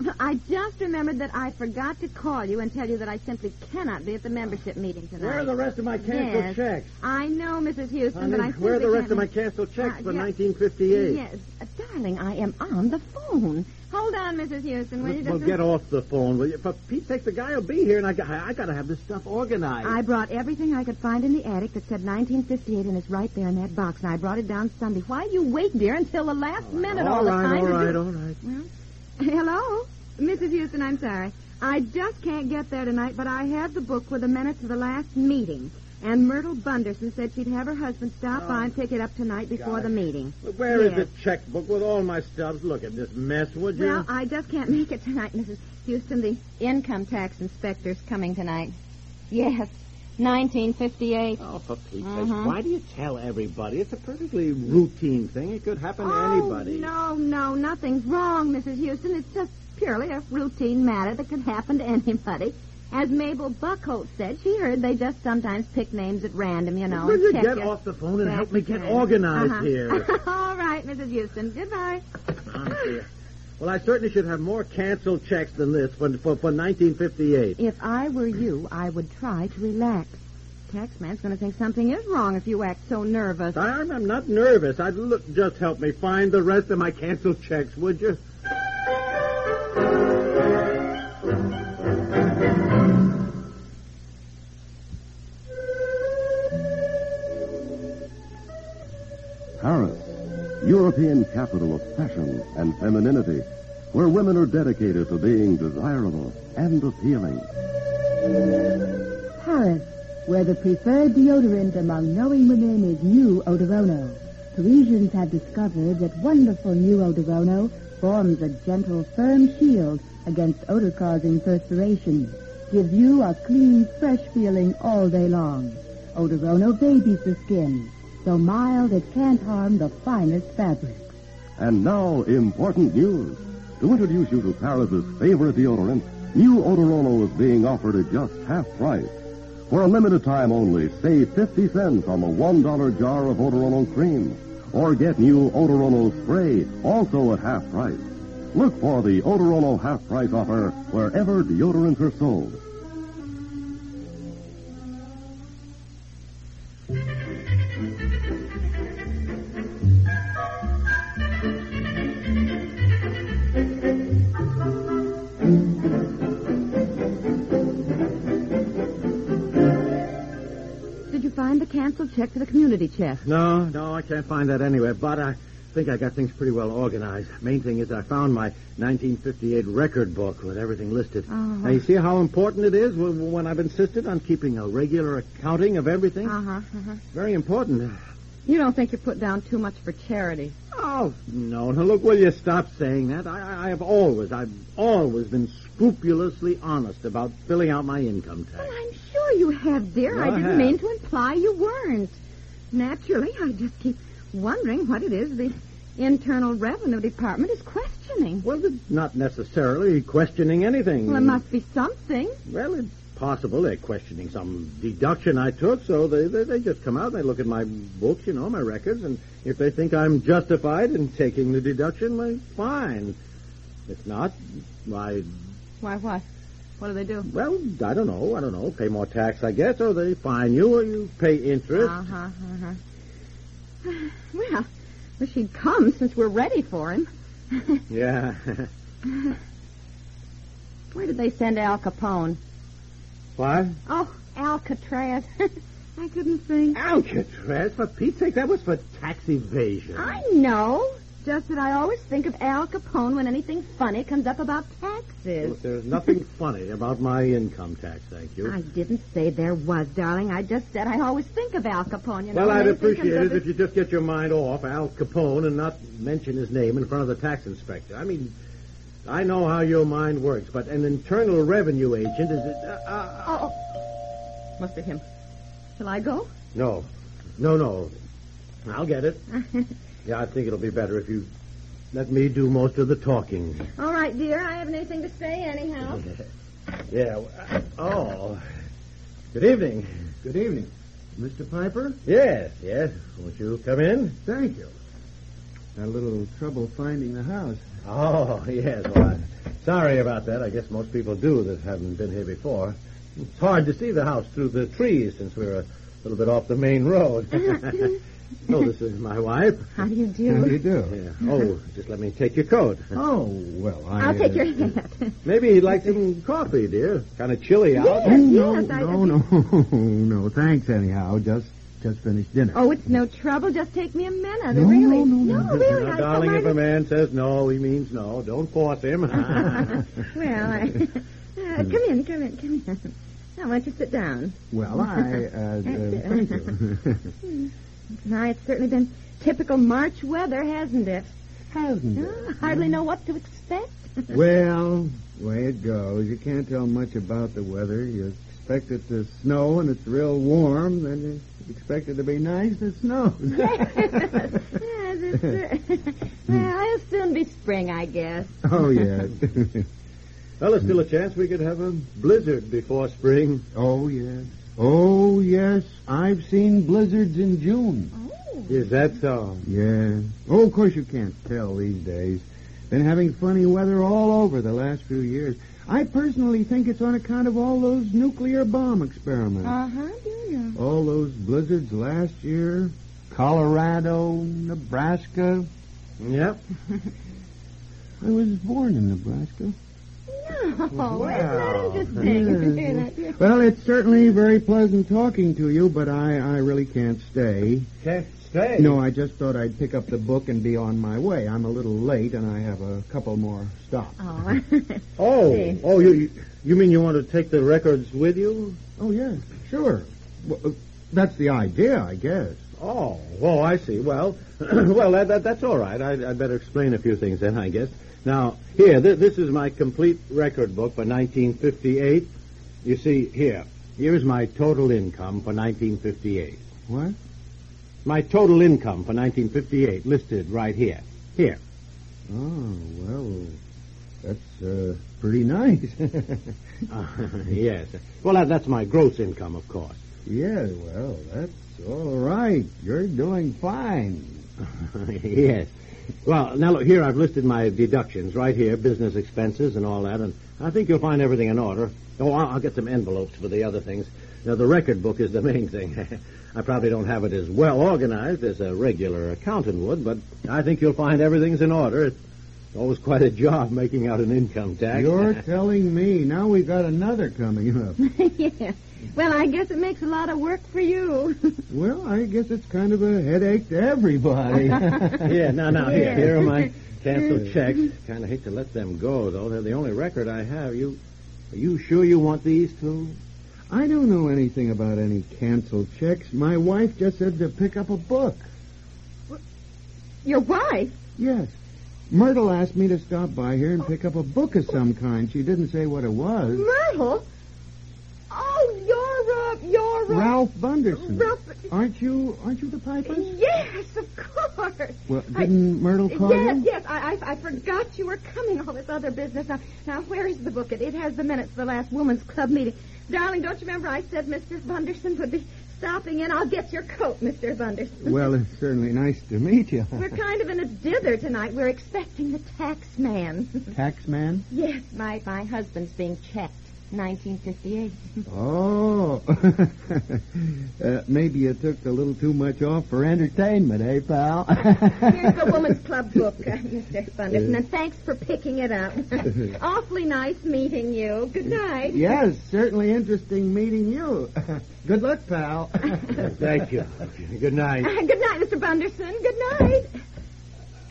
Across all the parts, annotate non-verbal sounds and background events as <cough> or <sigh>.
<laughs> I just remembered that I forgot to call you and tell you that I simply cannot be at the membership meeting tonight. Where are the rest of my canceled yes. checks? I know, Mrs. Houston, Honey, but I where are the rest of my canceled checks Uh, for yeah. 1958? Yes. Uh, darling, I am on the phone. Hold on, Mrs. Houston, will you Well, get off the phone, will you? For Pete's sake, the guy will be here, and I, got- I got to have this stuff organized. I brought everything I could find in the attic that said 1958, and it's right there in that box. And I brought it down Sunday. Why do you wait, dear, until the last minute all, all the time? all right, do- all right. Well, hello? Mrs. Houston, I'm sorry. I just can't get there tonight, but I have the book with the minutes of the last meeting. And Myrtle Bunderson said she'd have her husband stop by and oh, pick it up tonight before the meeting. Where is Yes. the checkbook with all my stuff? Look at this mess, would you? Well, I just can't <laughs> make it tonight, Mrs. Houston. The income tax inspector's coming tonight. Yes, 1958. Oh, for Pete's sake, why do you tell everybody? It's a perfectly routine thing. It could happen to oh, anybody. no, no, nothing's wrong, Mrs. Houston. It's just purely a routine matter that could happen to anybody. As Mabel Buckholt said, she heard they just sometimes pick names at random, you know. Will you get your off the phone and help me get organized Uh-huh. here? <laughs> All right, Mrs. Houston. Goodbye. Honestly. Well, I certainly should have more canceled checks than this for, for, for 1958. If I were you, I would try to relax. Taxman's going to think something is wrong if you act so nervous. I'm, I'm not nervous. I'd look, just help me find the rest of my canceled checks, would you? Paris, European capital of fashion and femininity, where women are dedicated to being desirable and appealing. Paris, where the preferred deodorant among knowing women is new Odorono. Parisians have discovered that wonderful new Odorono forms a gentle, firm shield against odor-causing perspiration. Gives you a clean, fresh feeling all day long. Odorono babies the skin, so mild it can't harm the finest fabrics. And now, important news. To introduce you to Paris's favorite deodorant, new Odorono is being offered at just half price. For a limited time only, save 50 cents on the $1 jar of Odorono cream. Or get new Odorono spray, also at half price. Look for the Odorono half price offer wherever deodorants are sold. Canceled check to the community chest? No, no, I can't find that anywhere. But I think I got things pretty well organized. Main thing is I found my 1958 record book with everything listed. Uh-huh. Now, you see how important it is when I've insisted on keeping a regular accounting of everything? Uh-huh, uh-huh. Very important. You don't think you put down too much for charity? Oh, no, Now, look, will you stop saying that? I, I- have always, I've always been scrupulously honest about filling out my income tax. Well, I'm sure you have, dear. Well, I I didn't have. mean to imply you weren't. Naturally, I just keep wondering what it is the Internal Revenue Department is questioning. Well, it's not necessarily questioning anything. Well, there must be something. Well, it's possible they're questioning some deduction I took, so they, they they just come out and they look at my books, you know, my records, and if they think I'm justified in taking the deduction, well, fine. If not, why, Why, what? What do they do? well, I don't know, I don't know, pay more tax, I guess, or they fine you, or you pay interest. Uh-huh, uh-huh. <sighs> Well, wish he'd come since we're ready for him. <laughs> Yeah. <laughs> Where did they send Al Capone? what? Oh, Alcatraz. <laughs> I couldn't think. Alcatraz, for Pete's sake, that was for tax evasion. I know. Just that I always think of Al Capone when anything funny comes up about taxes. Look, there's nothing <laughs> funny about my income tax, thank you. I didn't say there was, darling. I just said I always think of Al Capone. You know, Well, I'd appreciate it if you just get your mind off Al Capone and not mention his name in front of the tax inspector. I mean, I know how your mind works, but an internal revenue agent is. Uh, uh, Oh, oh. must be him. Shall I go? no, no, no. I'll get it. <laughs> Yeah, I think it'll be better if you let me do most of the talking. All right, dear. I haven't anything to say anyhow. <laughs> Yeah. uh, Oh. Good evening. Good evening. Mr. Piper? Yes, yes. Won't you come in? Thank you. Had a little trouble finding the house. Oh, <laughs> yes. Well, I'm sorry about that. I guess most people do that haven't been here before. It's hard to see the house through the trees since we're a little bit off the main road. Oh, this is my wife. How do you do? How do you do? Yeah. Oh, just let me take your coat. Oh, well, I... I'll take uh, your hat. Maybe you'd like some coffee, dear. Kind of chilly out. Oh, no, Yes, I- no, no, <laughs> no. Thanks, anyhow. Just just finished dinner. Oh, it's no trouble. Just take me a minute. No, really. no, no, no. really. Now, darling, so if a man says no, he means no. Don't force him. <laughs> <laughs> well, I... Uh, come in, come in, come in. Now, why don't you sit down? Well, I, uh, uh, thank you. Now, it's certainly been typical March weather, hasn't it? Hasn't it? Oh, hardly know what to expect. <laughs> Well, way it goes. You can't tell much about the weather. You expect it to snow and it's real warm, then you expect it to be nice and it snows. <laughs> yes, it's, uh, <laughs> well, it'll soon be spring, I guess. oh, yes. well, there's still a chance we could have a blizzard before spring. oh, yes. Oh, yes. I've seen blizzards in June. Oh. Is that so? Yeah. Oh, of course you can't tell these days. Been having funny weather all over the last few years. I personally think it's on account of all those nuclear bomb experiments. Uh-huh, do you? all those blizzards last year. Colorado, Nebraska. Yep. <laughs> I was born in Nebraska. No, Wow. isn't that interesting? Well, it's certainly very pleasant talking to you, but I, I really can't stay. Can't stay. No, I just thought I'd pick up the book and be on my way. I'm a little late, and I have a couple more stops. oh. <laughs> <laughs> Oh, See. oh, you, you you mean you want to take the records with you? Oh, yeah, sure. Well, uh, that's the idea, I guess. Oh, oh, I see. Well, <clears throat> well, that, that that's all right. I'd, I'd better explain a few things then, I guess. Now, here, th- this is my complete record book for 1958. You see, here, here's my total income for 1958. What? My total income for 1958 listed right here. Here. Oh, well, that's uh, pretty nice. Uh, <laughs> <laughs> yes. Well, that, that's my gross income, of course. Yeah, well, that's all right. You're doing fine. <laughs> yes. Well, now look, here I've listed my deductions right here, business expenses and all that, and I think you'll find everything in order. Oh, I'll, I'll get some envelopes for the other things. Now, the record book is the main thing. <laughs> I probably don't have it as well organized as a regular accountant would, but I think you'll find everything's in order. It's always quite a job making out an income tax. You're <laughs> telling me. Now we've got another coming up. <laughs> yeah. Well, I guess it makes a lot of work for you. <laughs> well, I guess it's kind of a headache to everybody. yeah, now, now, here, Yeah. here are my canceled checks. Kind of hate to let them go, though. They're the only record I have. You, are you sure you want these two? I don't know anything about any canceled checks. My wife just said to pick up a book. Your wife? Yes. Myrtle asked me to stop by here and pick up a book of some kind. She didn't say what it was. Myrtle? Oh, you're, uh, you're, uh... Ralph Bunderson. Ralph... Aren't you? Aren't you the Pipers? Yes, of course. Well, didn't Myrtle call yes, you? yes. I, I I forgot you were coming. All this other business. Now, now, where is the book? It, it has the minutes of the last woman's club meeting. Darling, don't you remember I said Mr. Bunderson would be stopping in? I'll get your coat, Mr. Bunderson. Well, it's certainly nice to meet you. We're kind of in a dither tonight. We're expecting the tax man. Tax man? yes, my my husband's being checked. 1958. Oh. <laughs> uh, maybe you took a little too much off for entertainment, eh, pal? Here's the <laughs> woman's club book, uh, Mr. Bunderson, and thanks for picking it up. <laughs> Awfully nice meeting you. Good night. yes, certainly interesting meeting you. Good luck, pal. Thank you. Good night. Good night, Mr. Bunderson. Good night.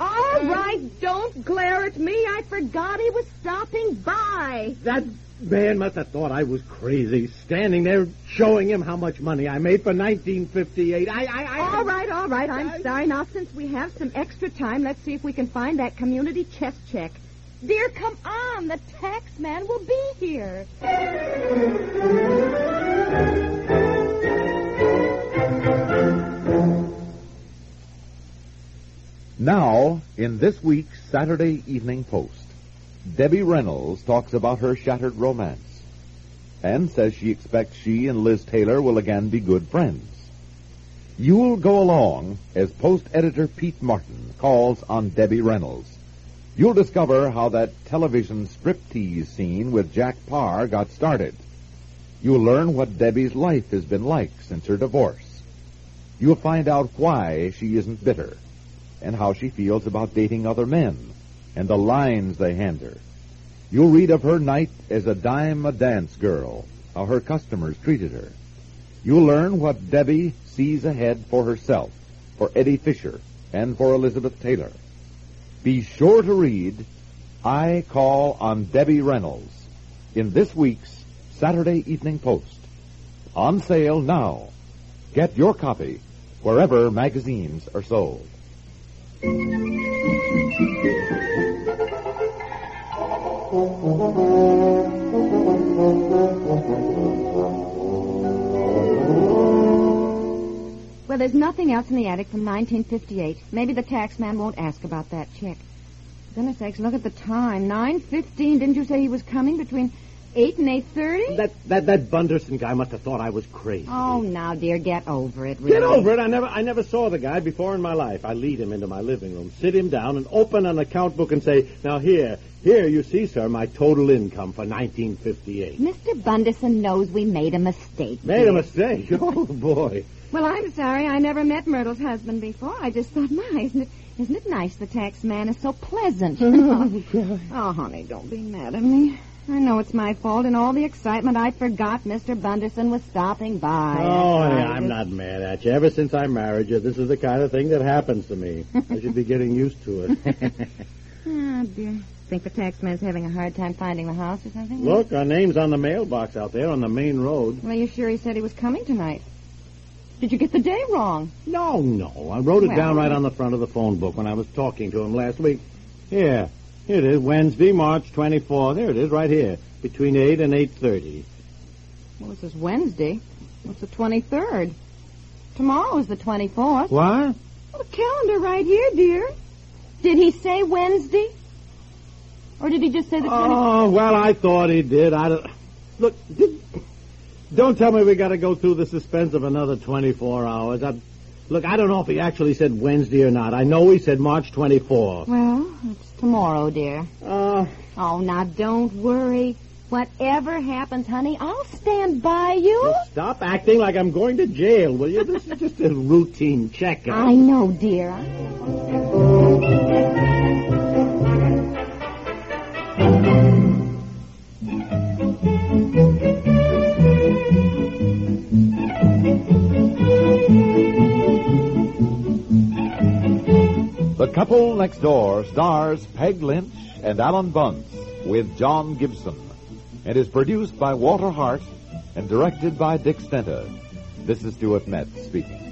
All right, don't glare at me. I forgot he was stopping by. That man must have thought I was crazy, standing there showing him how much money I made for 1958. I, I, I. All right, all right. I'm sorry. Now, since we have some extra time, let's see if we can find that community chest check. Dear, come on. The tax man will be here. Now, in this week's Saturday Evening Post, Debbie Reynolds talks about her shattered romance and says she expects she and Liz Taylor will again be good friends. You'll go along as Post editor Pete Martin calls on Debbie Reynolds. You'll discover how that television striptease scene with Jack Paar got started. You'll learn what Debbie's life has been like since her divorce. You'll find out why she isn't bitter and how she feels about dating other men and the lines they hand her. You'll read of her night as a dime a dance girl, how her customers treated her. You'll learn what Debbie sees ahead for herself, for Eddie Fisher, and for Elizabeth Taylor. Be sure to read I Call on Debbie Reynolds in this week's Saturday Evening Post. On sale now. Get your copy wherever magazines are sold. Well, there's nothing else in the attic from 1958. Maybe the tax man won't ask about that check. Goodness sakes, look at the time. 9.15. Didn't you say he was coming between 8 and 8.30? That that that Bunderson guy must have thought I was crazy. Oh, now, dear, get over it, really. Get over it. I never I never saw the guy before in my life. I lead him into my living room, sit him down, and open an account book and say, Now here, here you see, sir, my total income for nineteen fifty eight. Mr. Bunderson knows we made a mistake. Made a mistake. <laughs> Oh boy. Well, I'm sorry. I never met Myrtle's husband before. I just thought, my, isn't it, isn't it nice the tax man is so pleasant? <laughs> Oh, <laughs> oh, honey, don't be mad at me. I know it's my fault. In all the excitement, I forgot Mr. Bunderson was stopping by. Oh, honey. I'm not mad at you. Ever since I married you, this is the kind of thing that happens to me. I should be getting used to it. Oh, <laughs> dear. Think the tax man's having a hard time finding the house or something? Look, our name's on the mailbox out there on the main road. Well, you sure he said he was coming tonight? Did you get the day wrong? No, no. I wrote it Well- down right on the front of the phone book when I was talking to him last week. Here. Here it is. Wednesday, March 24th. There it is, right here. Between 8 and 8.30. Well, this is Wednesday. What's the 23rd. Tomorrow's the 24th. What? Well, the calendar right here, dear. Did he say Wednesday? Or did he just say the 24th? Oh, well, I thought he did. I don't... Look, did... don't tell me we got to go through the suspense of another 24 hours. I... Look, I don't know if he actually said Wednesday or not. I know he said March 24th. Well, it's tomorrow, dear. Uh, Oh, now don't worry. Whatever happens, honey, I'll stand by you. stop acting like I'm going to jail, will you? This is just a routine checkup. I know, dear. The Couple Next Door stars Peg Lynch and Alan Bunce with John Gibson and is produced by Walter Hart and directed by Dick Stenta. This is Stuart Metz speaking.